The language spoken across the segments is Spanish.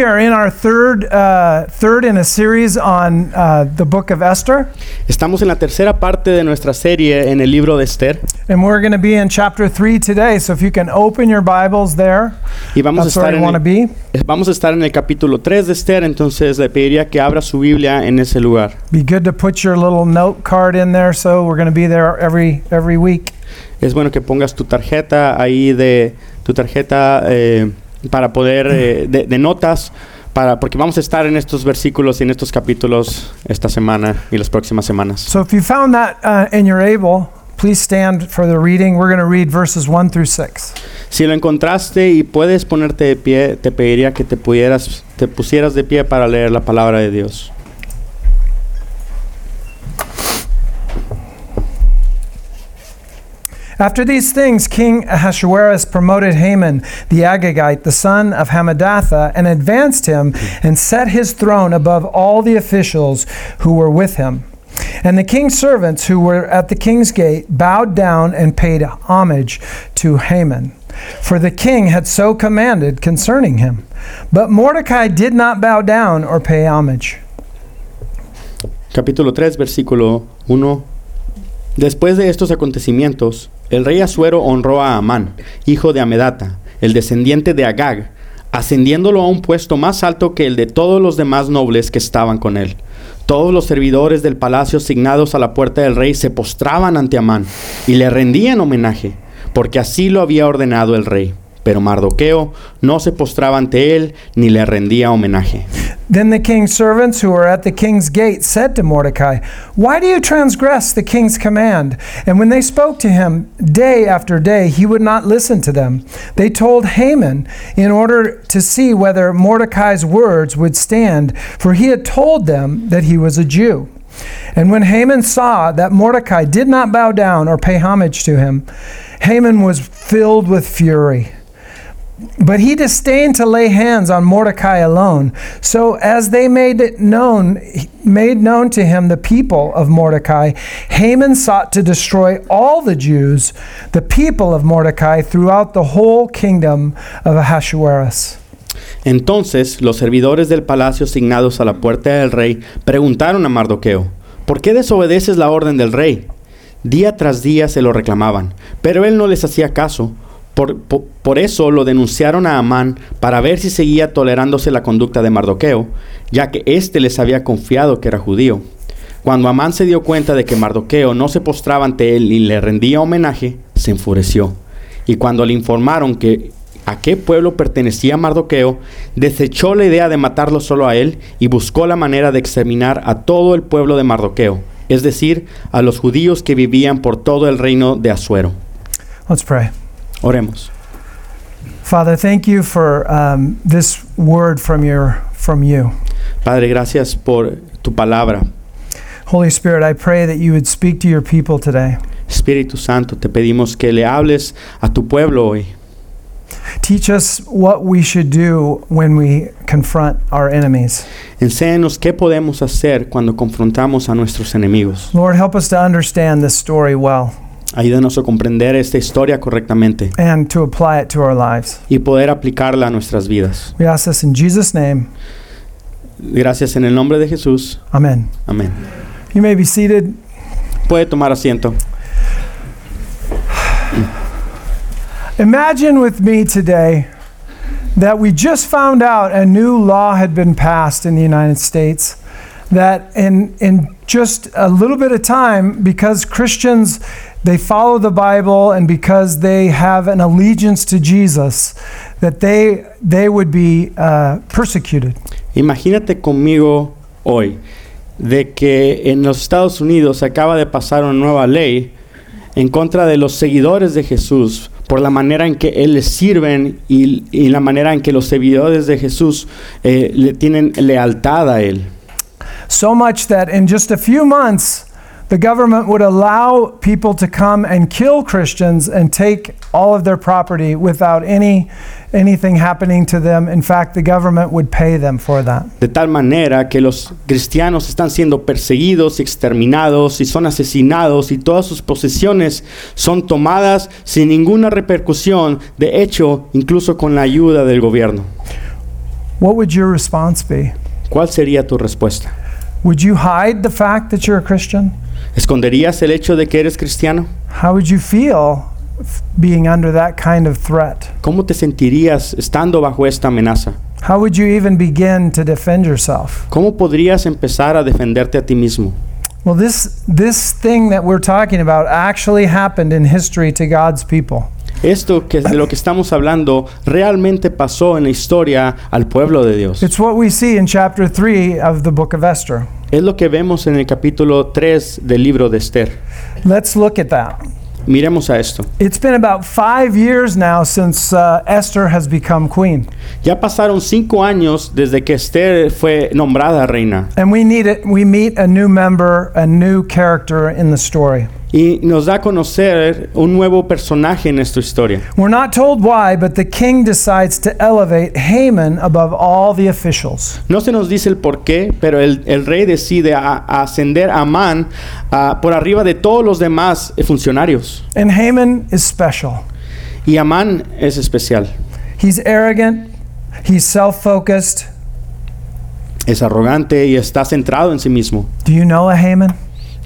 We are in our third, uh, third in a series on uh, the book of Esther, Estamos en la tercera parte de nuestra serie en el libro de Esther and we're going to be in chapter three today. So if you can open your Bibles there, y vamos a, that's where estar you en want to be. vamos a estar en el capítulo 3 de Esther, entonces le pediría que abra su Biblia en ese lugar. Be good to put your little note card in there. So we're going to be there every every week. Es bueno que pongas tu tarjeta ahí de tu tarjeta eh, para poder eh, de, de notas para porque vamos a estar en estos versículos y en estos capítulos esta semana y las próximas semanas. So if you found that uh, and you're able, please stand for the reading. We're going to read verses one through six. Si lo encontraste y puedes ponerte de pie, te pediría que te pudieras te pusieras de pie para leer la palabra de Dios. After these things, King Ahasuerus promoted Haman the Agagite, the son of Hamadatha, and advanced him and set his throne above all the officials who were with him. And the king's servants who were at the king's gate bowed down and paid homage to Haman, for the king had so commanded concerning him. But Mordecai did not bow down or pay homage. Capítulo 3, versículo 1. Después de estos acontecimientos, el rey Asuero honró a Amán, hijo de Amedata, el descendiente de Agag, ascendiéndolo a un puesto más alto que el de todos los demás nobles que estaban con él. Todos los servidores del palacio asignados a la puerta del rey se postraban ante Amán y le rendían homenaje, porque así lo había ordenado el rey. Pero Mardoqueo no se postraba ante él ni le rendía homenaje. Then the king's servants who were at the king's gate said to Mordecai, Why do you transgress the king's command? And when they spoke to him day after day, he would not listen to them. They told Haman in order to see whether Mordecai's words would stand, for he had told them that he was a Jew. And when Haman saw that Mordecai did not bow down or pay homage to him, Haman was filled with fury. But he disdained to lay hands on Mordecai alone. So as they made it known, made known to him the people of Mordecai, Haman sought to destroy all the Jews, the people of Mordecai, throughout the whole kingdom of Ahasuerus. Entonces los servidores del palacio asignados a la puerta del rey preguntaron a Mardoqueo, ¿por qué desobedeces la orden del rey? Día tras día se lo reclamaban, pero él no les hacía caso. Por, eso lo denunciaron a Amán para ver si seguía tolerándose la conducta de Mardoqueo, ya que éste les había confiado que era judío. Cuando Amán se dio cuenta de que Mardoqueo no se postraba ante él ni le rendía homenaje, se enfureció. Y cuando le informaron que a qué pueblo pertenecía Mardoqueo, desechó la idea de matarlo solo a él y buscó la manera de exterminar a todo el pueblo de Mardoqueo, es decir, a los judíos que vivían por todo el reino de Asuero. Let's pray. Oremos. Father, thank you for um, this word from your from you. Padre, gracias por tu palabra. Holy Spirit, I pray that you would speak to your people today. Espíritu Santo, te pedimos que le hables a tu pueblo hoy. Teach us what we should do when we confront our enemies. Enséñanos qué podemos hacer cuando confrontamos a nuestros enemigos. Lord, help us to understand this story well Ayúdanos a comprender esta historia correctamente and to apply it to our lives. y poder aplicarla a nuestras vidas. We ask this in Jesus' name. Gracias en el nombre de Jesús. Amen. Amén. You may be seated. Puede tomar asiento. Imagine with me today that we just found out a new law had been passed in the United States that in in just a little bit of time because Christians they follow the Bible and because they have an allegiance to Jesus that they they would be uh, persecuted. Imagínate conmigo hoy de que en los Estados Unidos acaba de pasar una nueva ley en contra de los seguidores de Jesús por la manera en que Él les sirven y, y la manera en que los seguidores de Jesús eh, le tienen lealtad a Él. So much that in just a few months the government would allow people to come and kill Christians and take all of their property without any anything happening to them. In fact, the government would pay them for that. De tal manera que los cristianos están siendo perseguidos exterminados y son asesinados y todas sus posesiones son tomadas sin ninguna repercusión, de hecho, incluso con la ayuda del gobierno. what would your response be? ¿Cuál sería tu respuesta? Would you hide the fact that you're a Christian? ¿Esconderías el hecho de que eres cristiano? How would you feel being under that kind of threat? ¿Cómo te sentirías estando bajo esta amenaza? How would you even begin to defend yourself? ¿Cómo podrías empezar a defenderte a ti mismo? Well, this this thing that we're talking about actually happened in history to God's people. Esto que de lo que estamos hablando realmente pasó en la historia al pueblo de Dios. It's what we see in chapter 3 of the book of Esther. Es lo que vemos en el capítulo 3 del libro de Esther. Let's look at that. Miremos a esto. It's been about five years now since uh, Esther has become queen. Ya pasaron cinco años desde que Esther fue nombrada reina And we need it, we meet a new member, a new character in the story. Y nos da a conocer un nuevo personaje en nuestra historia. We're not told why, but the king decides to elevate Haman above all the officials. No se nos dice el por qué, pero el, el rey decide a, a ascender a Amán ah, por arriba de todos los demás funcionarios. And Haman is special. Y Amán es especial. He's arrogant, he's self focused. Es arrogante y está centrado en sí mismo. Do you know a Haman?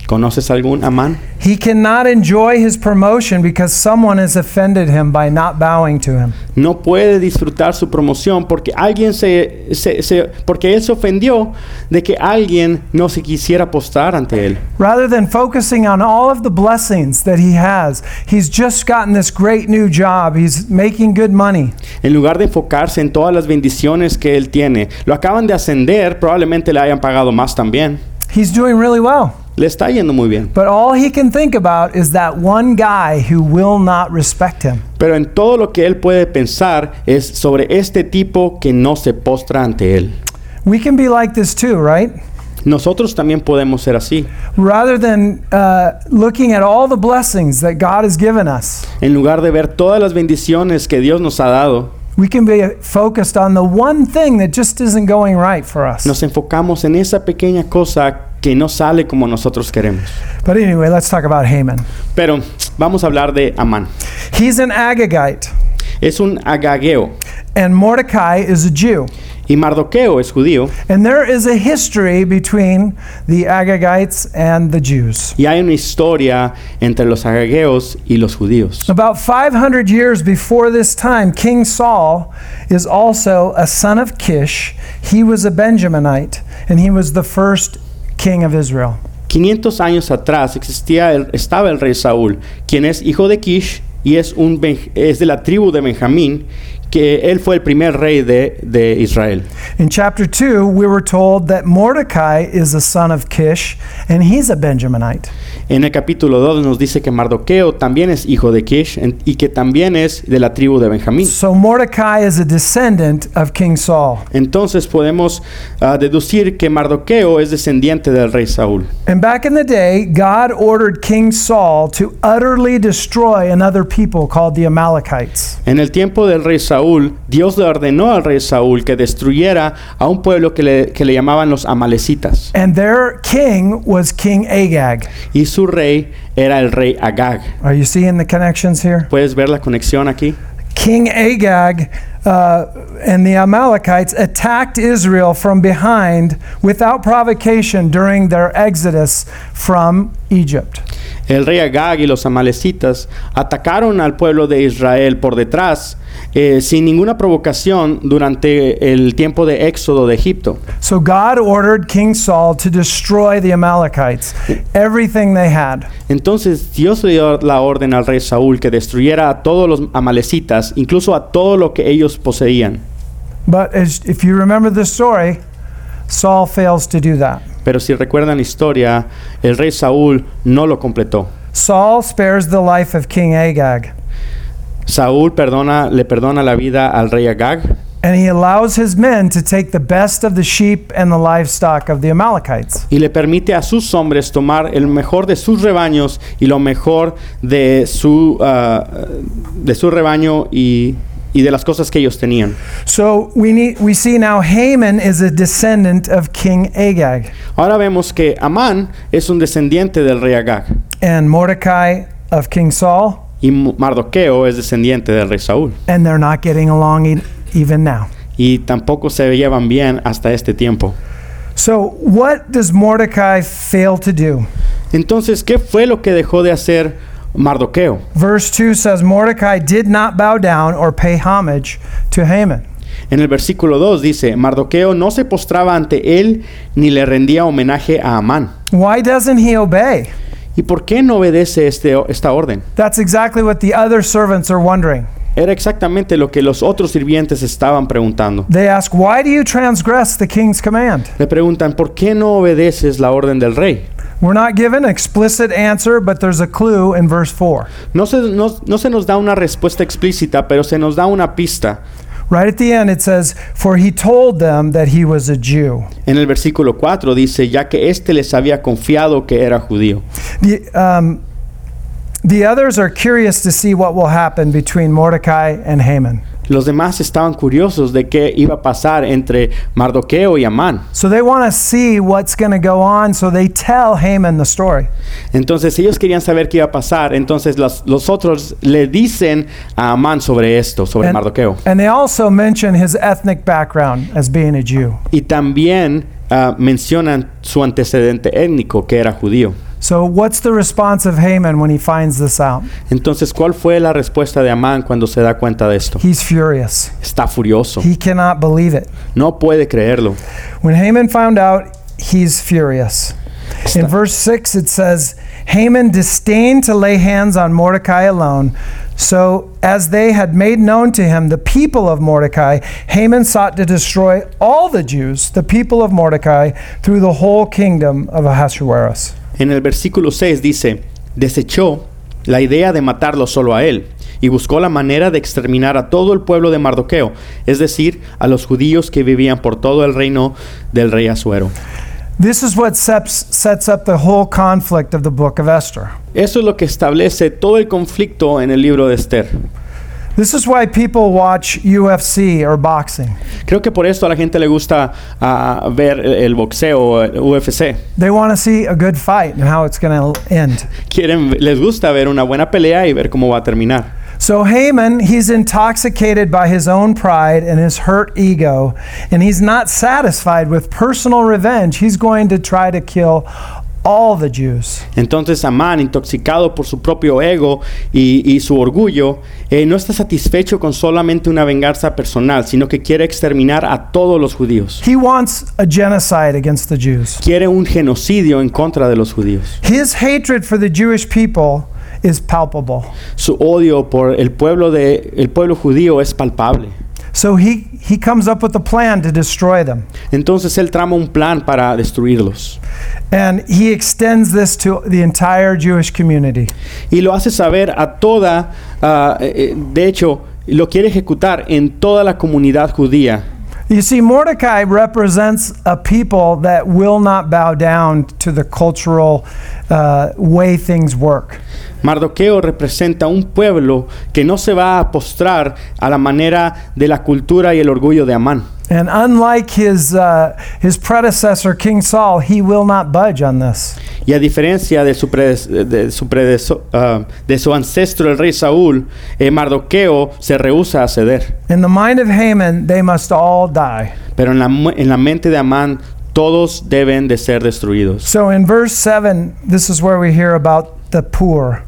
¿Conoces algún Amán? He cannot enjoy his promotion because someone has offended him by not bowing to him. No puede disfrutar su promoción porque alguien se, se- se- porque él se ofendió de que alguien no se quisiera ante él. Rather than focusing on all of the blessings that he has, he's just gotten this great new job. He's making good money. En lugar de enfocarse en todas las bendiciones que él tiene, lo acaban de ascender, probablemente le hayan pagado más también. He's doing really well. Le está yendo muy bien. But all he can think about is that one guy who will not respect him. Pero en todo lo que él puede pensar es sobre este tipo que no se postra ante él. We can be like this too, right? Nosotros también podemos ser así. Rather than uh, looking at all the blessings that God has given us, En lugar de ver todas las bendiciones que Dios nos ha dado, we can be focused on the one thing that just isn't going right for us. nos enfocamos en esa pequeña cosa que no sale como nosotros queremos. But anyway, let's talk about Haman. Pero vamos a hablar de Amán. He's an Agagite, Es un agageo and Mordecai is a Jew. y Mardoqueo es judío And there is a history between the Agagites and the Jews. y hay una historia entre los agageos y los judíos. About 500 years before this time, King Saul is also a son of Kish. He was a Benjaminite, and he was the first king of Israel. 500 años atrás existía el- estaba el rey Saúl, quien es hijo de Kish y es, de la tribu de Benjamín, que él fue el primer rey de, de Israel. In chapter 2, we were told that Mordecai is a son of Kish, and he's a Benjaminite. En el capítulo 2 nos dice que Mardoqueo también es hijo de Kish en- y que también es de la tribu de Benjamín. So Mordecai is a descendant of King Saul. Entonces podemos ah, deducir que Mardoqueo es descendiente del rey Saúl. And back in the day, God ordered King Saul to utterly destroy another people called the Amalekites. En el tiempo del rey Saúl, Dios le ordenó al rey Saúl que destruyera a un pueblo que le, que le llamaban los amalecitas. And their king was King Agag. Y su rey era el rey Agag. Are you seeing the connections here? ¿Puedes ver la conexión aquí? King Agag uh, and the Amalekites attacked Israel from behind without provocation during their exodus from Egypt. El rey Agag y los amalecitas atacaron al pueblo de Israel por detrás eh, sin ninguna provocación durante el tiempo de éxodo de Egipto. So God ordered King Saul to destroy the Amalekites, everything they had. Entonces Dios le dio la orden al rey Saúl que destruyera a todos los amalecitas, incluso a todo lo que ellos poseían. But as, if you remember the story, Saul fails to do that. Pero si recuerdan la historia, el rey Saúl no lo completó. Saul spares the life of King Agag, Saúl perdona, le perdona la vida al rey Agag and he allows his men to take the best of the sheep and the livestock of the Amalekites. y le permite a sus hombres tomar el mejor de sus rebaños y lo mejor de su, ah, de su rebaño y, y de las cosas que ellos tenían. So we need we see now Haman is a descendant of King Agag, Ahora vemos que Amán es un descendiente del rey Agag and Mordecai of King Saul, y Mardoqueo es descendiente del rey Saúl. and they're not getting along e- even now. y tampoco se llevan bien hasta este tiempo. So, what does Mordecai fail to do? Entonces, ¿qué fue lo que dejó de hacer Mardoqueo? Verse 2 says Mordecai did not bow down or pay homage to Haman. En el versículo 2 dice, Mardoqueo no se postraba ante él ni le rendía homenaje a Amán. Why doesn't he obey? ¿Y por qué no obedece este, esta orden? That's exactly what the other servants are wondering. Era exactamente lo que los otros sirvientes estaban preguntando. They ask, Why do you transgress the king's command? Le preguntan, ¿por qué no obedeces la orden del rey? We're not given an explicit answer, but there's a clue in verse 4. No se, no- no se nos da una respuesta explícita, pero se nos da una pista. Right at the end, it says, For he told them that he was a Jew. En el versículo 4 dice, ya que éste les había confiado que era judío. The, um, the others are curious to see what will happen between Mordecai and Haman. Los demás estaban curiosos de qué iba a pasar entre Mardoqueo y Amán. So they want to see what's going to go on, so they tell Haman the story. Entonces ellos querían saber qué iba a pasar. Entonces los, los otros le dicen a Amán sobre esto, sobre And, Mardoqueo. and they also mention his ethnic background as being a Jew. Y también ah, mencionan su antecedente étnico, que era judío. So, what's the response of Haman when he finds this out? Entonces, ¿cuál fue la respuesta de Amán cuando se da cuenta de esto? He's furious. Está furioso. He cannot believe it. No puede creerlo. When Haman found out, he's furious. In verse 6, it says, Haman disdained to lay hands on Mordecai alone. So, as they had made known to him the people of Mordecai, Haman sought to destroy all the Jews, the people of Mordecai, through the whole kingdom of Ahasuerus. En el versículo 6 dice, desechó la idea de matarlo solo a él y buscó la manera de exterminar a todo el pueblo de Mardoqueo, es decir, a los judíos que vivían por todo el reino del rey Asuero. This is what sets, sets up the whole conflict of the book of Esther. Eso es lo que establece todo el conflicto en el libro de Esther. This is why people watch UFC or boxing. Creo que por esto a la gente le gusta ah, ver el, el boxeo, el UFC. They want to see a good fight and how it's going to end. Quieren, les gusta ver una buena pelea y ver cómo va a terminar. So Haman, he's intoxicated by his own pride and his hurt ego, and he's not satisfied with personal revenge. He's going to try to kill all the Jews. Entonces Amán, intoxicado por su propio ego y, y su orgullo, eh, no está satisfecho con solamente una venganza personal, sino que quiere exterminar a todos los judíos. He wants a genocide against the Jews. Quiere un genocidio en contra de los judíos. His hatred for the Jewish people is palpable. Su odio por el pueblo, de, el pueblo judío es palpable. So he, he comes up with a plan to destroy them. Entonces él trama un plan para destruirlos. And he extends this to the entire Jewish community. Y lo hace saber a toda, eh, de hecho, lo quiere ejecutar en toda la comunidad judía. You see, Mordecai represents a people that will not bow down to the cultural uh, way things work. Mardoqueo representa un pueblo que no se va a postrar a la manera de la cultura y el orgullo de Amán. And unlike his, uh, his predecessor, King Saul, he will not budge on this. Y a diferencia de su, de su, ah, de su ancestro, el rey Saúl, eh, Mardoqueo se rehúsa a ceder. In the mind of Haman, they must all die. Pero en la, en la mente de Amán, todos deben de ser destruidos. So in verse 7, this is where we hear about the poor.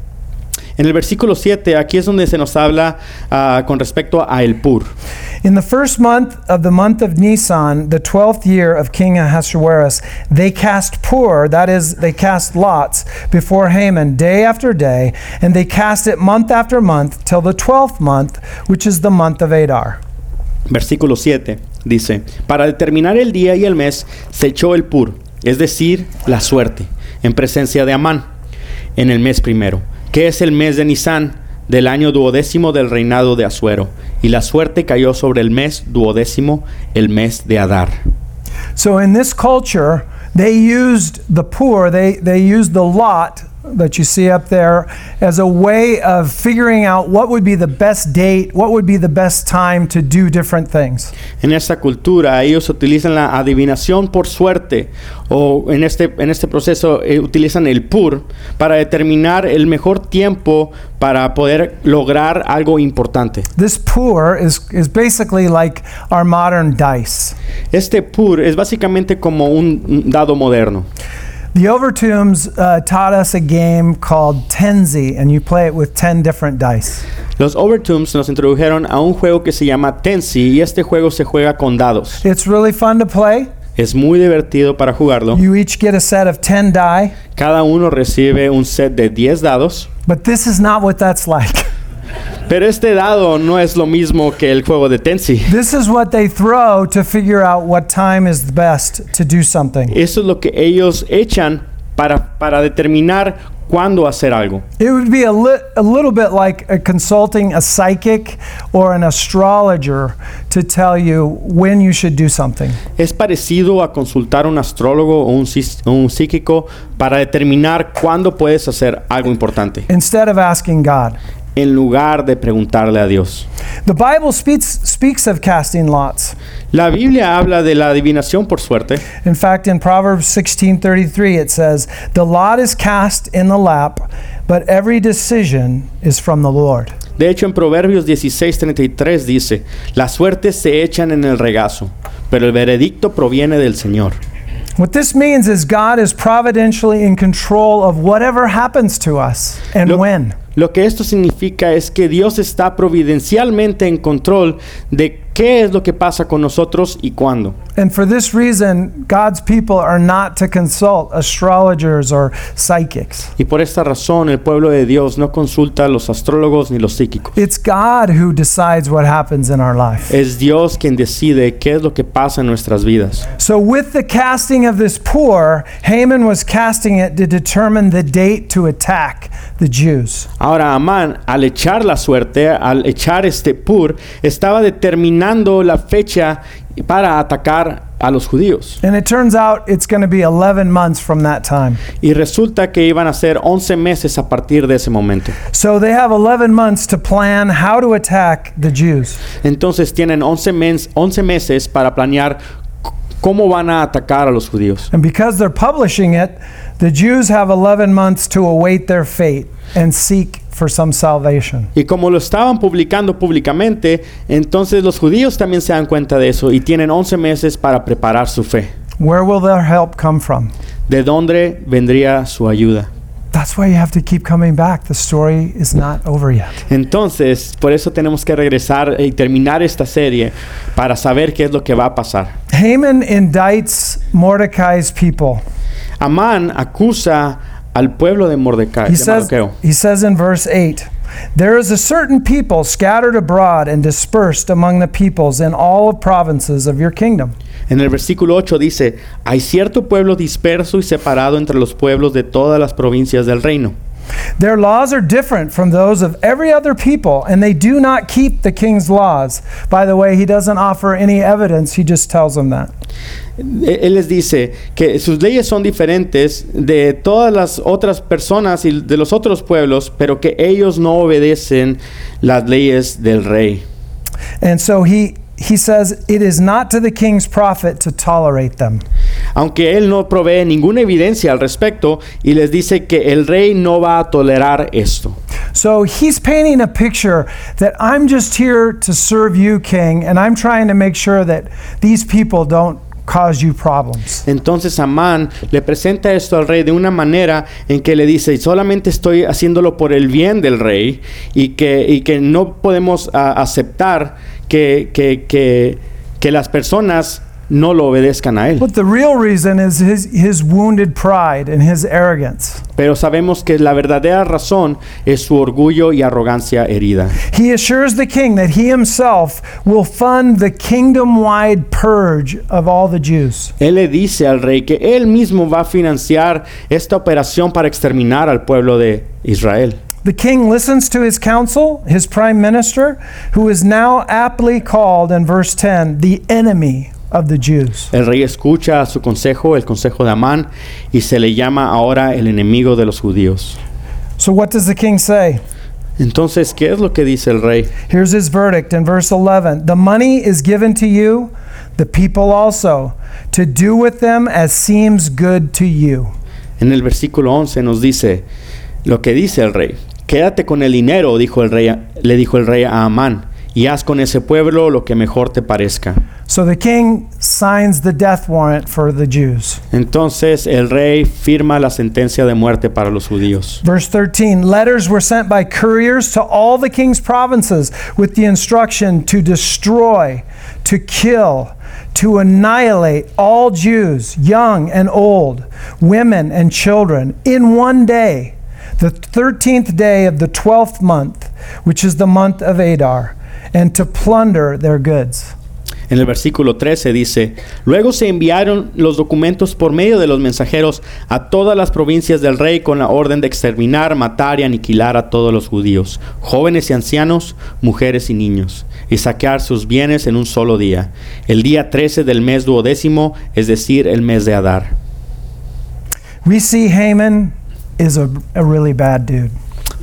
En el versículo 7, aquí es donde se nos habla ah, con respecto a el Pur. In the first month of the month of Nisan, the twelfth year of King Ahasuerus, they cast pur, that is, they cast lots, before Haman day after day, and they cast it month after month till the twelfth month, which is the month of Adar. Versículo 7 dice, para determinar el día y el mes se echó el pur, es decir, la suerte, en presencia de Amán, en el mes primero, que es el mes de Nisan, del año duodécimo del reinado de Asuero, y la suerte cayó sobre el mes duodécimo, el mes de Adar. So in this culture, they used the poor, they, they used the lot that you see up there as a way of figuring out what would be the best date, what would be the best time to do different things. En esta cultura ellos utilizan la adivinación por suerte o en este, en este proceso eh, utilizan el pur para determinar el mejor tiempo para poder lograr algo importante. This poor is, is basically like our modern dice. Este pur es básicamente como un dado moderno. The Overtombs uh, taught us a game called Tenzi, and you play it with 10 different dice. Los Overtombs nos introdujeron a un juego que se llama Tensi y este juego se juega con dados. It's really fun to play. Es muy divertido para jugarlo. You each get a set of 10 die, Cada uno recibe un set de 10 dados, but this is not what that's like. pero este dado no es lo mismo que el juego de Tensi. This is what they throw to figure out what time is the best to do something. Eso es lo que ellos echan para, para determinar cuándo hacer algo. It would be a, li- a little bit like uh, consulting a psychic or an astrologer to tell you when you should do something. Es parecido a consultar a un astrólogo o un, un psíquico para determinar cuándo puedes hacer algo importante, instead of asking God. En lugar de preguntarle a Dios. The Bible speaks, speaks of casting lots. La Biblia habla de la adivinación por suerte. In fact, in Proverbs 16:33 it says, "The lot is cast in the lap, but every decision is from the Lord." De hecho, en Proverbios 16:33 dice, las suertes se echan en el regazo, pero el veredicto proviene del Señor. What this means is God is providentially in control of whatever happens to us and Lo- when. Lo que esto significa es que Dios está providencialmente en control de qué es lo que pasa con nosotros y cuándo. And for this reason, God's people are not to consult astrologers or psychics. Y por esta razón el pueblo de Dios no consulta a los astrólogos ni los psíquicos. It's God who decides what happens in our life. Es Dios quien decide qué es lo que pasa en nuestras vidas. So, with the casting of this poor, Haman was casting it to determine the date to attack the Jews. Ahora Amán, al echar la suerte, al echar este pur, estaba determinando la fecha para atacar a los judíos. And it turns out it's going to be 11 months from that time. Y resulta que iban a ser 11 meses a partir de ese momento. So, they have 11 months to plan how to attack the Jews. Entonces tienen 11, mes- 11 meses para planear cómo van a atacar a los judíos. And because they're publishing it, the Jews have 11 months to await their fate and seek for some salvation. Y como lo estaban publicando públicamente, entonces los judíos también se dan cuenta de eso y tienen 11 meses para preparar su fe. Where will their help come from? ¿De dónde vendría su ayuda? That's why you have to keep coming back. The story is not over yet. Entonces, por eso tenemos que regresar y terminar esta serie para saber qué es lo que va a pasar. Haman indicts Mordecai's people. Amán acusa al pueblo de Mordecai, He de says, he says in verse 8 There is a certain people scattered abroad and dispersed among the peoples in all provinces of your kingdom. En el versículo 8 dice, hay cierto pueblo disperso y separado entre los pueblos de todas las provincias del reino. Their laws are different from those of every other people, and they do not keep the king's laws. By the way, he doesn't offer any evidence, he just tells them that. Él les dice que sus leyes son diferentes de todas las otras personas y de los otros pueblos, pero que ellos no obedecen las leyes del rey. And so he, he says, It is not to the king's profit to tolerate them. Aunque él no provee ninguna evidencia al respecto y les dice que el rey no va a tolerar esto. So he's painting a picture that I'm just here to serve you, king, and I'm trying to make sure that these people don't cause you problems. Entonces Amán le presenta esto al rey de una manera en que le dice, solamente estoy haciéndolo por el bien del rey y que, y que no podemos ah, aceptar que, que, que, que las personas no lo obedezcan a él. But the real reason is his, his wounded pride and his arrogance. Pero sabemos que la verdadera razón es su orgullo y arrogancia herida. He assures the king that he himself will fund the kingdom wide purge of all the Jews. Él le dice al rey que él mismo va a financiar esta operación para exterminar al pueblo de Israel. The king listens to his counsel, his prime minister, who is now aptly called in verse 10 the enemy of the Jews. El rey escucha su consejo, el consejo de Amán, y se le llama ahora el enemigo de los judíos. So, what does the king say? Entonces, ¿qué es lo que dice el rey? Here's his verdict in verse 11 The money is given to you, the people also, to do with them as seems good to you. En el versículo 11 nos dice lo que dice el rey. Quédate con el dinero, dijo el rey, le dijo el rey a Amán, y haz con ese pueblo lo que mejor te parezca. So the king signs the death warrant for the Jews. Entonces el rey firma la sentencia de muerte para los judíos. Verse 13 Letters were sent by couriers to all the king's provinces with the instruction to destroy, to kill, to annihilate all Jews, young and old, women and children, in one day, the 13th day of the 12th month, which is the month of Adar, and to plunder their goods. En el versículo 13 dice, luego se enviaron los documentos por medio de los mensajeros a todas las provincias del rey con la orden de exterminar, matar y aniquilar a todos los judíos, jóvenes y ancianos, mujeres y niños, y saquear sus bienes en un solo día, el día 13 del mes duodécimo, es decir, el mes de Adar. We see Haman is a, a really bad dude.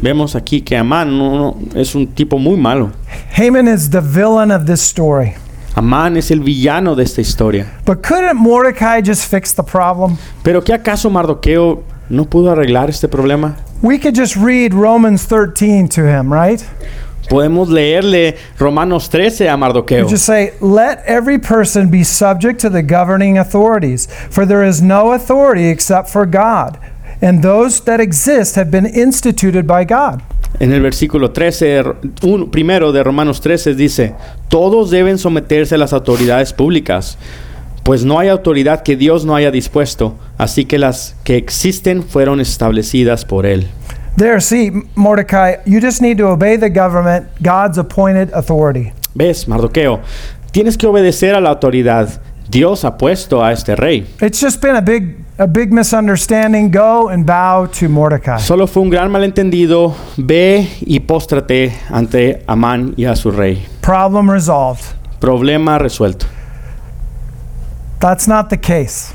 Vemos aquí que Amán no- no- es un tipo muy malo. Haman is the villain of this story. Amán es el villano de esta historia. But couldn't Mordecai just fix the problem? Pero ¿qué acaso Mardoqueo no pudo arreglar este problema? We could just read Romans 13 to him, right? Podemos leerle Romanos 13 a Mardoqueo. Just say, Let every person be subject to the governing authorities, for there is no authority except for God, and those that exist have been instituted by God. En el versículo 13, r- un- primero de Romanos 13 dice, todos deben someterse a las autoridades públicas, pues no hay autoridad que Dios no haya dispuesto, así que las que existen fueron establecidas por Él. There, see, Mordecai, you just need to obey the government, God's appointed authority. ¿Ves, Mardoqueo? Tienes que obedecer a la autoridad. Dios ha puesto a este rey. It's just been a big a big misunderstanding. Go and bow to Mordecai. Solo fue un gran malentendido. Ve y póstrate ante Amán y a su rey. Problem resolved. Problema resuelto. That's not the case.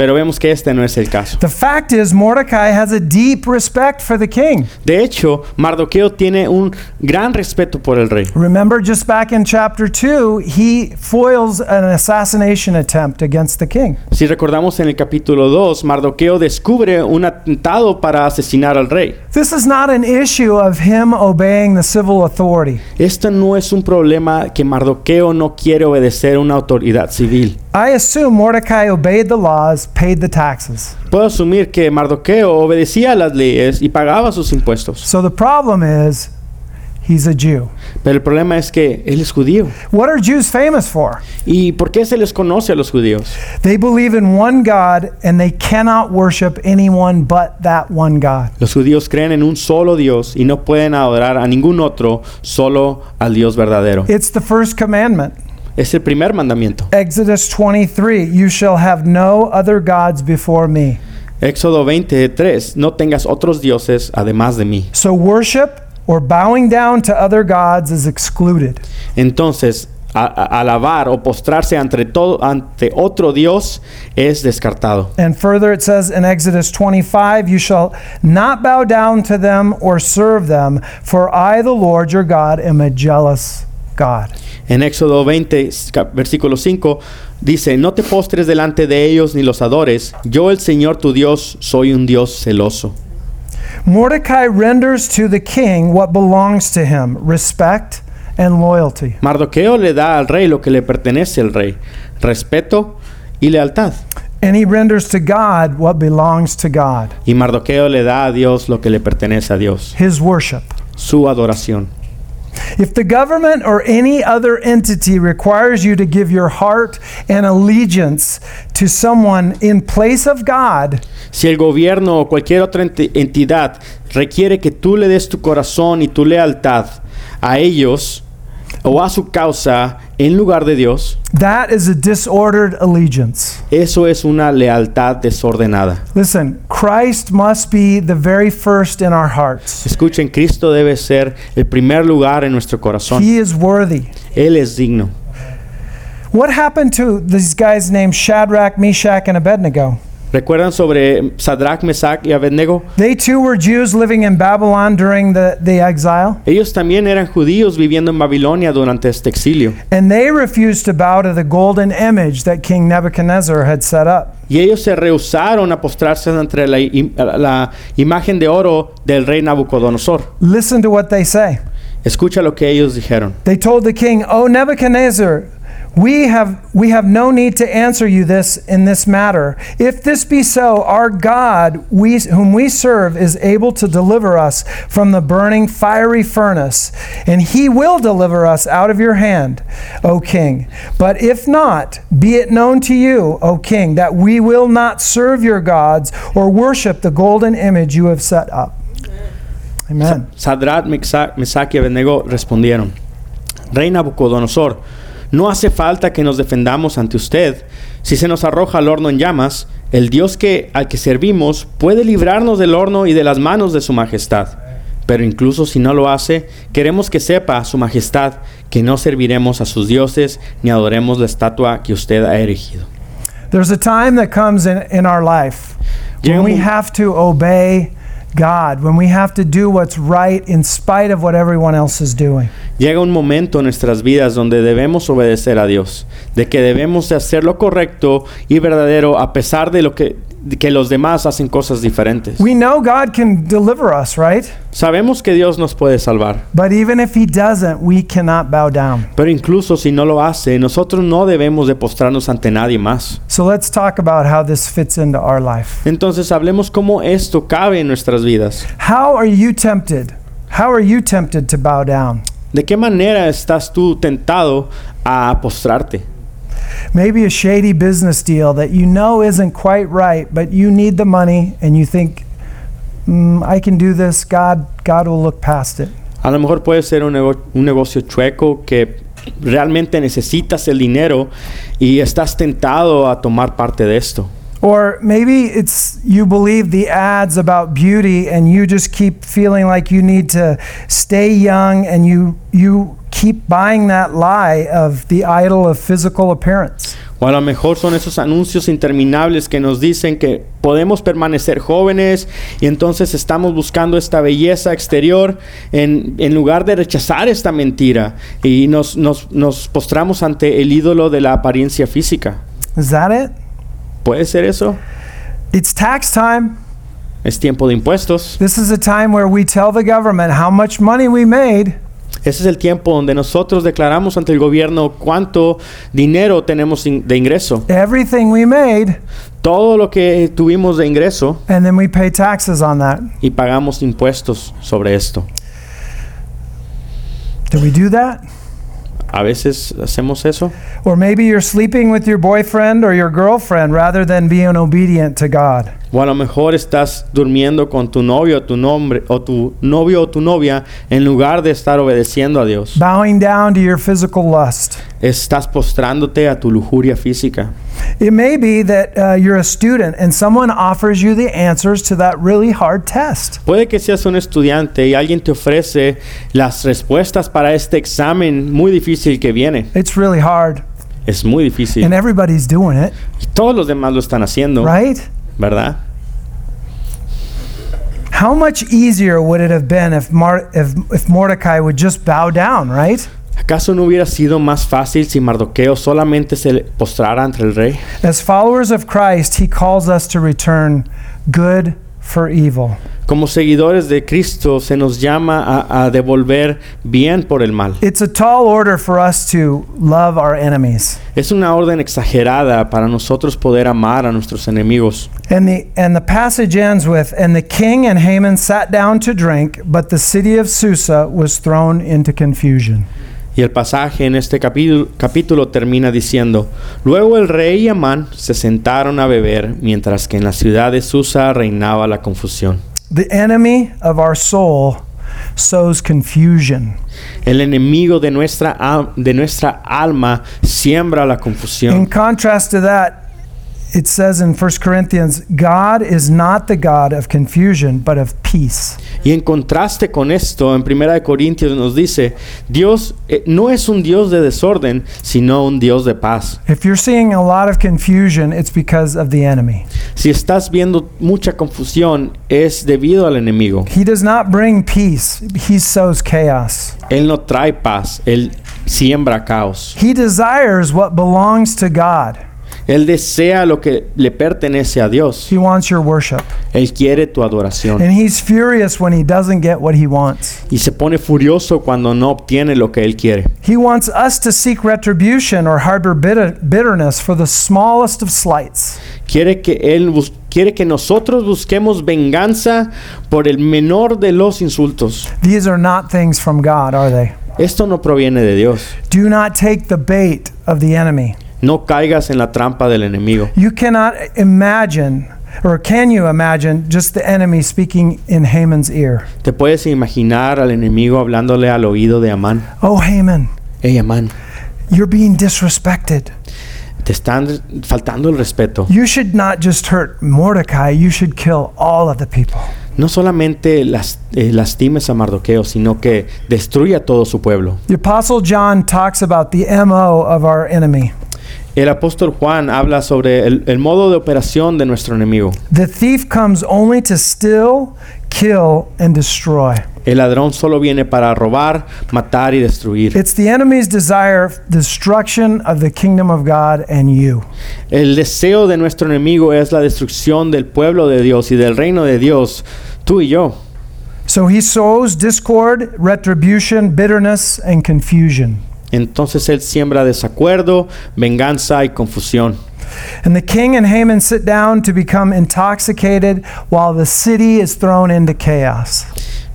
Pero vemos que este no es el caso. The fact is, Mordecai has a deep respect for the king. De hecho, Mardoqueo tiene un gran respeto por el rey. Remember, just back in chapter 2, he foils an assassination attempt against the king. Si recordamos en el capítulo 2, Mardoqueo descubre un atentado para asesinar al rey. This is not an issue of him obeying the civil authority. Esto no es un problema que Mardoqueo no quiere obedecer una autoridad civil. I assume Mordecai obeyed the laws, paid the taxes. Puedo asumir que Mardoqueo obedecía las leyes y pagaba sus impuestos. So the problem is, he's a Jew. Pero el problema es que él es judío. What are Jews famous for? ¿Y por qué se les conoce a los judíos? They believe in one God and they cannot worship anyone but that one God. Los judíos creen en un solo Dios y no pueden adorar a ningún otro, solo al Dios verdadero. It's the first commandment. Es el primer mandamiento. Exodus 23 You shall have no other gods before me. Éxodo 23, no tengas otros dioses además de mí. So worship or bowing down to other gods is excluded. Entonces, a- a- alabar o postrarse ante, todo, ante otro Dios es descartado. And further, it says in Exodus 25, You shall not bow down to them or serve them, for I, the Lord your God, am a jealous God. En Éxodo 20, cap- versículo 5, dice, no te postres delante de ellos ni los adores, yo el Señor tu Dios soy un Dios celoso. Mordecai renders to the king what belongs to him respect and loyalty. Mardoqueo le da al rey lo que le pertenece al rey, respeto y lealtad. And he renders to God what belongs to God Y Mardoqueo le da a Dios lo que le pertenece a Dios, his worship. su adoración. If the government or any other entity requires you to give your heart and allegiance to someone in place of God, Si el gobierno o cualquier otra entidad requiere que tú le des tu corazón y tu lealtad a ellos o a su causa en lugar de Dios, that is a disordered allegiance. eso es una lealtad desordenada. Listen, Christ must be the very first in our hearts. Escuchen, Cristo debe ser el primer lugar en nuestro corazón. He is worthy. Él es digno. What happened to these guys named Shadrach, Meshach, and Abednego? ¿Recuerdan sobre Sadrach, Mesach y Abednego? They too were Jews living in Babylon during the, the exile, Ellos también eran judíos viviendo en Babilonia durante este exilio. and they refused to bow to the golden image that King Nebuchadnezzar had set up. Y ellos se rehusaron a postrarse ante la, la imagen de oro del rey Nabucodonosor. Listen to what they say. Escucha lo que ellos dijeron. They told the king, "O Nebuchadnezzar, we have we have no need to answer you this in this matter. If this be so, our God, we whom we serve, is able to deliver us from the burning fiery furnace, and he will deliver us out of your hand, O king. But if not, be it known to you, O king, that we will not serve your gods or worship the golden image you have set up." Amen. Mesach Mesach y Abednego respondieron, Rey Nabucodonosor, no hace falta que nos defendamos ante usted. Si se nos arroja al horno en llamas, el Dios que, al que servimos puede librarnos del horno y de las manos de su majestad. Pero incluso si no lo hace, queremos que sepa, su majestad, que no serviremos a sus dioses ni adoremos la estatua que usted ha erigido. There's a time that comes in, in our life when we have to obey God, when we have to do what's right in spite of what everyone else is doing. Llega un momento en nuestras vidas donde debemos obedecer a Dios, de que debemos de hacer lo correcto y verdadero a pesar de lo que, que los demás hacen cosas diferentes. We know God can deliver us, right? Sabemos que Dios nos puede salvar, But even if He doesn't, we cannot bow down. pero incluso si no lo hace, nosotros no debemos de postrarnos ante nadie más. So let's talk about how this fits into our life. Entonces hablemos cómo esto cabe en nuestras vidas. How are you tempted? How are you tempted to bow down? ¿De qué manera estás tú tentado a postrarte? Maybe a shady business deal that you know isn't quite right, but you need the money and you think, mm, I can do this. God, God will look past it. A lo mejor puede ser un, nego- un negocio chueco que realmente necesitas el dinero y estás tentado a tomar parte de esto. Or maybe it's you believe the ads about beauty and you just keep feeling like you need to stay young and you you keep buying that lie of the idol of physical appearance. O a lo mejor son esos anuncios interminables que nos dicen que podemos permanecer jóvenes y entonces estamos buscando esta belleza exterior en, en lugar de rechazar esta mentira y nos, nos, nos postramos ante el ídolo de la apariencia física. Is that it? ¿Puede ser eso? It's tax time. Es tiempo de impuestos. This is a time where we tell the government how much money we made Ese es el tiempo donde nosotros declaramos ante el gobierno cuánto dinero tenemos in- de ingreso, everything we made todo lo que tuvimos de ingreso and then we pay taxes on that. y pagamos impuestos sobre esto. Do we do that? A veces hacemos eso. Or maybe you're sleeping with your boyfriend or your girlfriend rather than being obedient to God. O a lo mejor estás durmiendo con tu novio o tu nombre o tu novio o tu novia en lugar de estar obedeciendo a Dios. Bowing down to your physical lust. Estás postrándote a tu lujuria física. It may be that uh, you're a student and someone offers you the answers to that really hard test. Puede que seas un estudiante y alguien te ofrece las respuestas para este examen muy difícil que viene. It's really hard, Es muy difícil. and everybody's doing it, Y todos los demás lo están haciendo, right? ¿Verdad? How much easier would it have been if, Mar- if, if Mordecai would just bow down, right? ¿Acaso no hubiera sido más fácil si Mardoqueo solamente se postrara ante el rey? As followers of Christ, he calls us to return good for evil. Como seguidores de Cristo se nos llama a, a devolver bien por el mal. It's a tall order for us to love our enemies. Es una orden exagerada para nosotros poder amar a nuestros enemigos. And the and the passage ends with and the king and Haman sat down to drink, but the city of Susa was thrown into confusion. Y el pasaje en este capítulo, capítulo termina diciendo, Luego el rey y Amán se sentaron a beber, mientras que en la ciudad de Susa reinaba la confusión. The enemy of our soul sows confusion. El enemigo de nuestra, de nuestra alma siembra la confusión. In contrast to that, it says in 1 Corinthians, God is not the God of confusion, but of peace. Y en contraste con esto, en 1 de Corintios nos dice, Dios eh, no es un Dios de desorden, sino un Dios de paz. If you're seeing a lot of confusion, it's because of the enemy. Si estás viendo mucha confusión, es debido al enemigo. He does not bring peace, he sows chaos. Él no trae paz, él siembra caos. He desires what belongs to God. Él desea lo que le pertenece a Dios. He wants your worship. Él quiere tu adoración. And he's furious when he doesn't get what he wants. Y se pone furioso cuando no obtiene lo que él quiere. He wants us to seek retribution or harbor bitter- bitterness for the smallest of slights. Quiere que él quiere que nosotros busquemos venganza por el menor de los insultos. These are not things from God, are they? Esto no proviene de Dios. Do not take the bait of the enemy. No caigas en la trampa del enemigo. You cannot imagine, or can you imagine, just the enemy speaking in Haman's ear. ¿Te puedes imaginar al enemigo hablándole al oído de Amán? Oh, Haman, Hey Amán, you're being disrespected. te están faltando el respeto. You should not just hurt Mordecai, you should kill all of the people. No solamente las, eh, lastimes a Mardoqueo, sino que destruye a todo su pueblo. The Apostle John talks about the MO of our enemy. El apóstol Juan habla sobre el, el modo de operación de nuestro enemigo. The thief comes only to steal, kill, and destroy. El ladrón solo viene para robar, matar y destruir. It's the enemy's desire, destruction of the kingdom of God and you. El deseo de nuestro enemigo es la destrucción del pueblo de Dios y del reino de Dios, tú y yo. So he sows discord, retribution, bitterness, and confusion. Entonces él siembra desacuerdo, venganza y confusión. And the king and Haman sit down to become intoxicated while the city is thrown into chaos.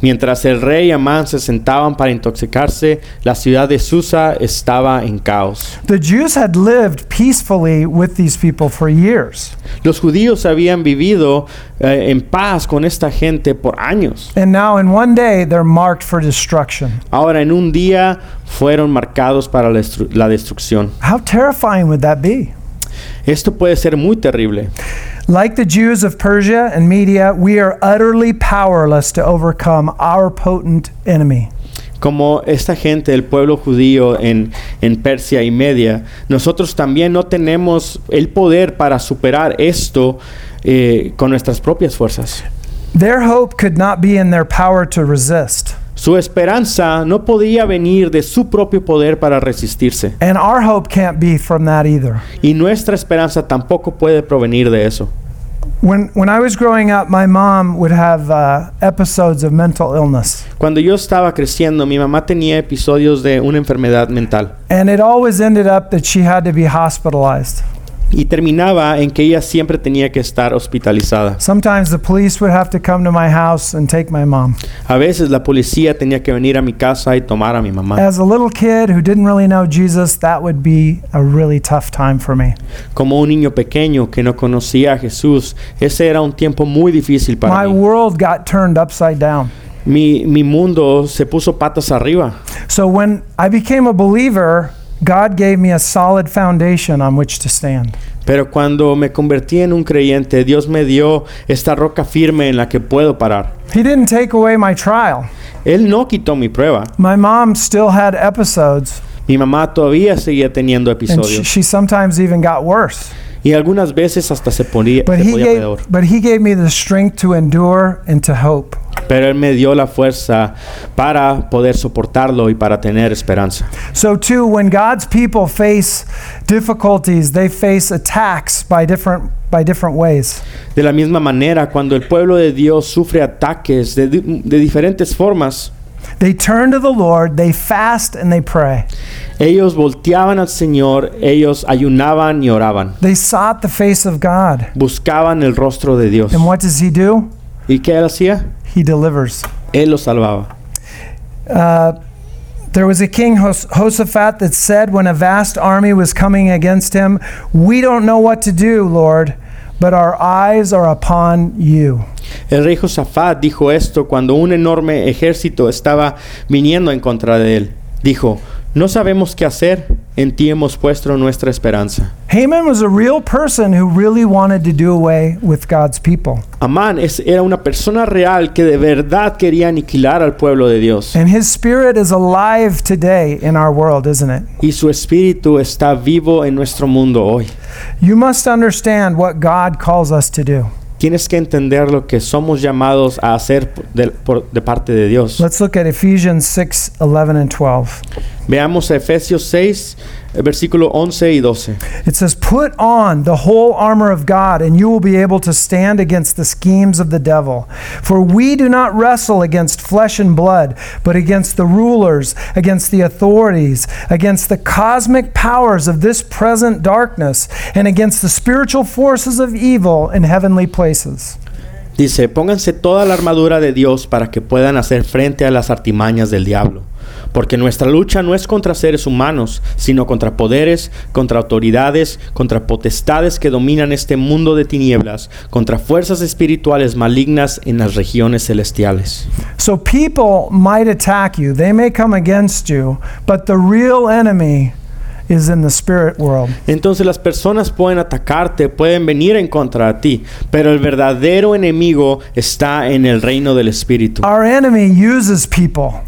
Mientras el rey y Amán se sentaban para intoxicarse, la ciudad de Susa estaba en caos. The Jews had lived peacefully with these people for years. Los judíos habían vivido eh, en paz con esta gente por años. And now, in one day, they're marked for destruction. Ahora en un día fueron marcados para la, destru- la destrucción. How terrifying would that be? Esto puede ser muy terrible. Like the Jews of Persia and Media, we are utterly powerless to overcome our potent enemy. Como esta gente del pueblo judío en, en Persia y Media, nosotros también no tenemos el poder para superar esto eh, con nuestras propias fuerzas. Their hope could not be in their power to resist. Su esperanza no podía venir de su propio poder para resistirse. And our hope can't be from that either. Y nuestra esperanza tampoco puede provenir de eso. When, when I was growing up, my mom would have uh, episodes of mental illness. Cuando yo estaba creciendo, mi mamá tenía episodios de una enfermedad mental And it always ended up that she had to be hospitalized. Y terminaba en que ella siempre tenía que estar hospitalizada. Sometimes the police would have to come to my house and take my mom. A veces la policía tenía que venir a mi casa y tomar a mi mamá. As a little kid who didn't really know Jesus, that would be a really tough time for me. Como un niño pequeño que no conocía a Jesús, ese era un tiempo muy difícil para My mí. world got turned upside down. Mi, mi mundo se puso patas arriba. So when I became a believer, God gave me a solid foundation on which to stand. Pero cuando me convertí en un creyente, Dios me dio esta roca firme en la que puedo parar. He didn't take away my trial. Él no quitó mi prueba. My mom still had episodes, Mi mamá todavía seguía teniendo and she, episodios. she sometimes even got worse. Y algunas veces hasta se ponía, But se he, podía gave, peor. but he gave me the strength to endure and to hope. Pero Él me dio la fuerza para poder soportarlo y para tener esperanza. So, too, when God's people face difficulties, they face attacks by different, by different ways. De la misma manera, cuando el pueblo de Dios sufre ataques de, de diferentes formas, They turn to the Lord, they fast, and they pray. ellos volteaban al Señor, ellos ayunaban y oraban, They sought the face of God. buscaban el rostro de Dios. And what does He do? ¿Y qué Él hacía? He delivers. Él los salvaba. Uh, there was a king, Hos- Hoshaphat, that said when a vast army was coming against him, We don't know what to do, Lord, but our eyes are upon you. El rey Josafat dijo esto cuando un enorme ejército estaba viniendo en contra de él. Dijo, no sabemos qué hacer, en ti hemos puesto nuestra esperanza. Haman was a real person who really wanted to do away with God's people. Amán es- era una persona real que de verdad quería aniquilar al pueblo de Dios. And his spirit is alive today in our world, isn't it? Y su espíritu está vivo en nuestro mundo hoy. You must understand what God calls us to do. Tienes que entender lo que somos llamados a hacer de, por- de parte de Dios. Let's look at Ephesians 6 11 and 12. Veamos Efesios 6, eh, versículo 11 y 12. It says, Put on the whole armor of God, and you will be able to stand against the schemes of the devil. For we do not wrestle against flesh and blood, but against the rulers, against the authorities, against the cosmic powers of this present darkness, and against the spiritual forces of evil in heavenly places. Dice, pónganse toda la armadura de Dios para que puedan hacer frente a las artimañas del diablo. Porque nuestra lucha no es contra seres humanos, sino contra poderes, contra autoridades, contra potestades que dominan este mundo de tinieblas, contra fuerzas espirituales malignas en las regiones celestiales. So people might attack you, they may come against you, but the real enemy is in the spirit world. Entonces las personas pueden atacarte, pueden venir en contra de ti, pero el verdadero enemigo está en el reino del Espíritu. Our enemy uses people.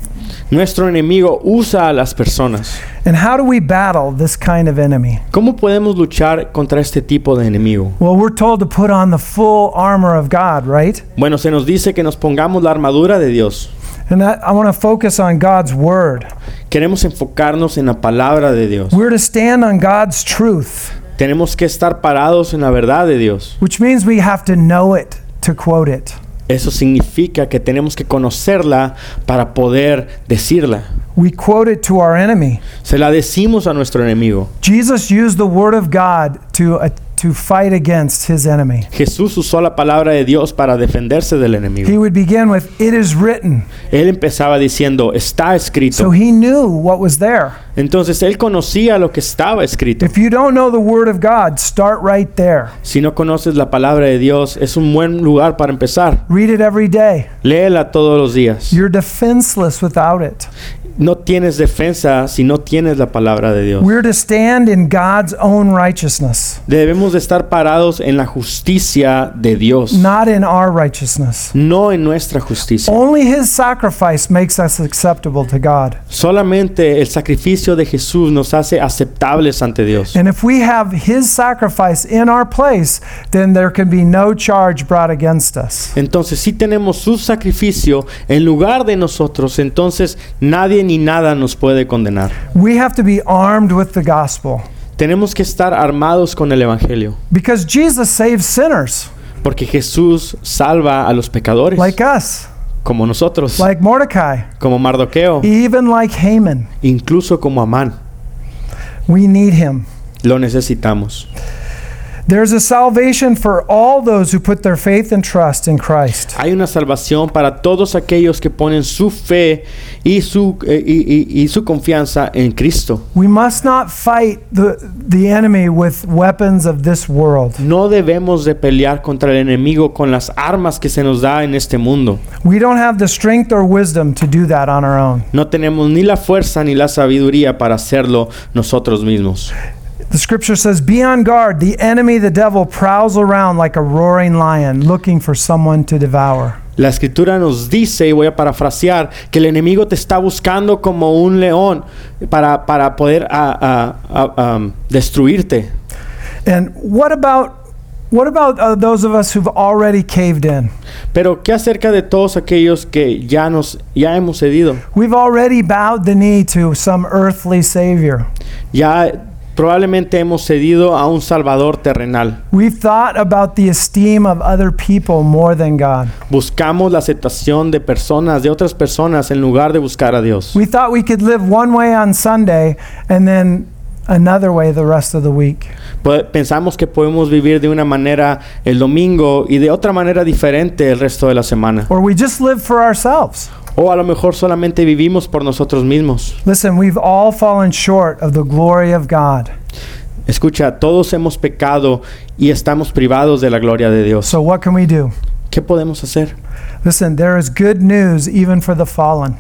Nuestro enemigo usa a las personas. And how do we battle this kind of enemy? ¿Cómo podemos luchar contra este tipo de enemigo? Well, we're told to put on the full armor of God, right? Bueno, se nos dice que nos pongamos la armadura de Dios. And that, I want to focus on God's word. Queremos enfocarnos en la palabra de Dios. We're to stand on God's truth, Tenemos que estar parados en la verdad de Dios. which means we have to know it to quote it. Eso significa que tenemos que conocerla para poder decirla. We quote it to our enemy. Se la decimos a nuestro enemigo. Jesus used the word of God to, to fight against his enemy. Jesús usó la palabra de Dios para defenderse del enemigo. He would begin with, It is written. Él empezaba diciendo, está So escrito. he knew what was there. Entonces él conocía lo que estaba escrito. If you don't know the word of God, start right there. Si no conoces la palabra de Dios, es un buen lugar para empezar. Read it every day. Léela todos los días. You're defenseless without it. No tienes defensa si no tienes la palabra de Dios. We're to stand in God's own righteousness, Debemos de estar parados en la justicia de Dios, not in our righteousness. no en nuestra justicia. Only his sacrifice makes us acceptable to God. Solamente el sacrificio de Jesús nos hace aceptables ante Dios. And if we have his sacrifice in our place, then there can be no charge brought against us. Entonces, si tenemos su sacrificio en lugar de nosotros, entonces nadie ni nada nos puede condenar. We have to be armed with the gospel Tenemos que estar armados con el Evangelio, because Jesus saves sinners porque Jesús salva a los pecadores, like us, como nosotros, like Mordecai, como Mardoqueo, even like Haman. incluso como Amán. We need him. Lo necesitamos. There's a salvation for all those who put their faith and trust in Christ. Hay una salvación para todos aquellos que ponen su fe y su, eh, y- y- y su confianza en Cristo. We must not fight the, the enemy with weapons of this world. No debemos de pelear contra el enemigo con las armas que se nos da en este mundo. We don't have the strength or wisdom to do that on our own. No tenemos ni la fuerza ni la sabiduría para hacerlo nosotros mismos. The scripture says, Be on guard. The enemy, the devil, prowls around like a roaring lion looking for someone to devour. La escritura nos dice, y voy a parafrasear, que el enemigo te está buscando como un león para, para poder a- a- a- am, destruirte. And what about what about uh, those of us who've already caved in? Pero ¿qué acerca de todos aquellos que ya nos ya hemos cedido? We've already bowed the knee to some earthly savior. Ya probablemente hemos cedido a un salvador terrenal. We've thought about the esteem of other people more than God. Buscamos la aceptación de personas, de otras personas en lugar de buscar a Dios. We thought we could live one way on Sunday and then another way the rest of the week. Pensamos que podemos vivir de una manera el domingo y de otra manera diferente el resto de la semana. Or we just live for ourselves. O a lo mejor solamente vivimos por nosotros mismos. Listen, we've all fallen short of the glory of God. Escucha, todos hemos pecado y estamos privados de la gloria de Dios. So what can we do? ¿Qué podemos hacer? Listen, there is good news even for the fallen.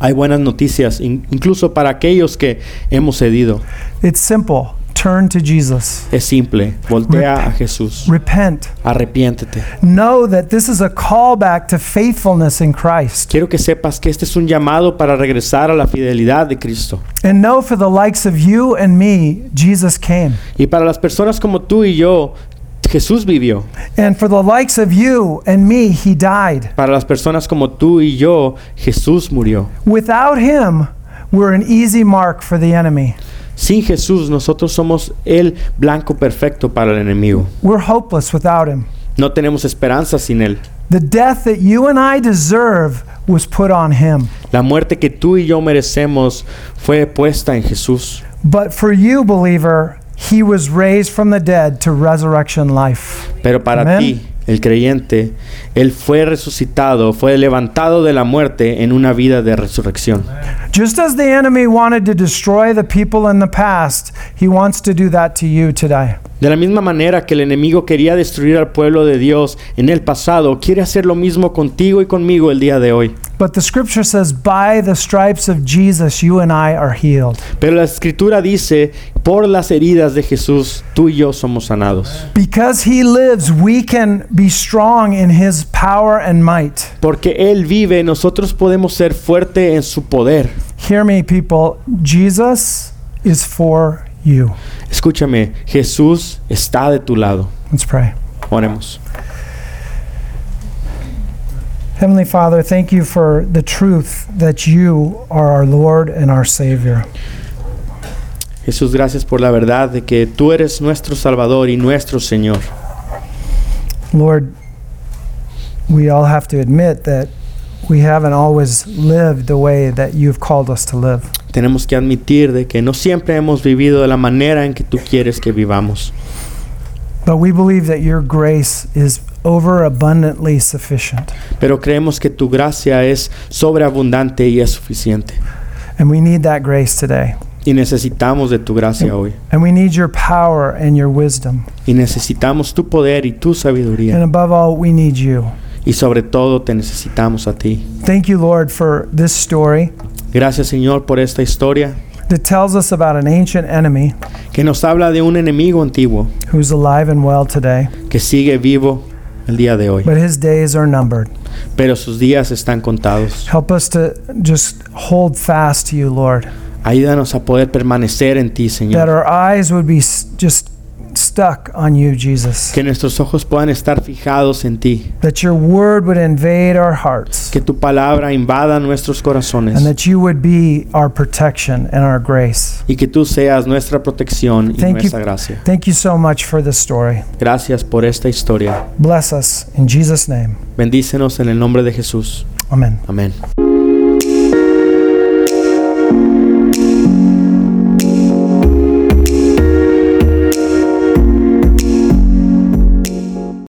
Hay buenas noticias, in- incluso para aquellos que hemos cedido. It's simple. Turn to Jesus. Es simple, voltea a Jesús, Repent. arrepiéntete. Know that this is a callback to faithfulness in Christ. Quiero que sepas que este es un llamado para regresar a la fidelidad de Cristo. And know for the likes of you and me, Jesus came. Y para las personas como tú y yo, Jesús vivió. And for the likes of you and me, he died. Para las personas como tú y yo, Jesús murió. Without him, we're an easy mark for the enemy. Sin Jesús nosotros somos el blanco perfecto para el enemigo. We're hopeless without him. No tenemos esperanza sin Él. The death that you and I deserve was put on him. La muerte que tú y yo merecemos fue puesta en Jesús. But for you, believer, he was raised from the dead to resurrection life. Pero para Amén. ti, el creyente, Él fue resucitado, fue levantado de la muerte en una vida de resurrección. Just as the enemy wanted to destroy the people in the past, he wants to do that to you today. De la misma manera que el enemigo quería destruir al pueblo de Dios en el pasado, quiere hacer lo mismo contigo y conmigo el día de hoy. But the scripture says, by the stripes of Jesus, you and I are healed. Pero la escritura dice, por las heridas de Jesús, tú y yo somos sanados. Because he lives, we can be strong in his power and might. Porque Él vive, nosotros podemos ser fuerte en su poder. Hear me, people. Jesus is for you. Escúchame, Jesús está de tu lado. Let's pray. Oremos. Heavenly Father, thank you for the truth that you are our Lord and our Savior. Jesús, gracias por la verdad de que tú eres nuestro Salvador y nuestro Señor. Lord, we all have to admit that we haven't always lived the way that you've called us to live. Tenemos que admitir de que no siempre hemos vivido de la manera en que tú quieres que vivamos. But we believe that your grace is overabundantly sufficient. Pero creemos que tu gracia es sobreabundante y es suficiente. And we need that grace today. Y necesitamos de tu gracia hoy. And we need your power and your wisdom. Y necesitamos tu poder y tu And sabiduría. above all, we need you. Y sobre todo te necesitamos a ti. Thank you, Lord, for this story Gracias Señor por esta historia that tells us about an ancient enemy que nos habla de un enemigo antiguo who's alive and well today, que sigue vivo el día de hoy. but his days are numbered. Pero sus días están contados. Help us to just hold fast to you, Lord, Ayúdanos a poder permanecer en ti, that Señor. our eyes would be just stuck on you, Jesus, Que nuestros ojos puedan estar fijados en ti. that your word would invade our hearts, Que tu palabra invada nuestros corazones. and that you would be our protection and our grace. Y que tú seas nuestra protección y Thank you. nuestra gracia. Thank you so much for this story. Gracias por esta historia. Bless us in Jesus' name. Bendícenos en el nombre de Jesús. Amen. Amén.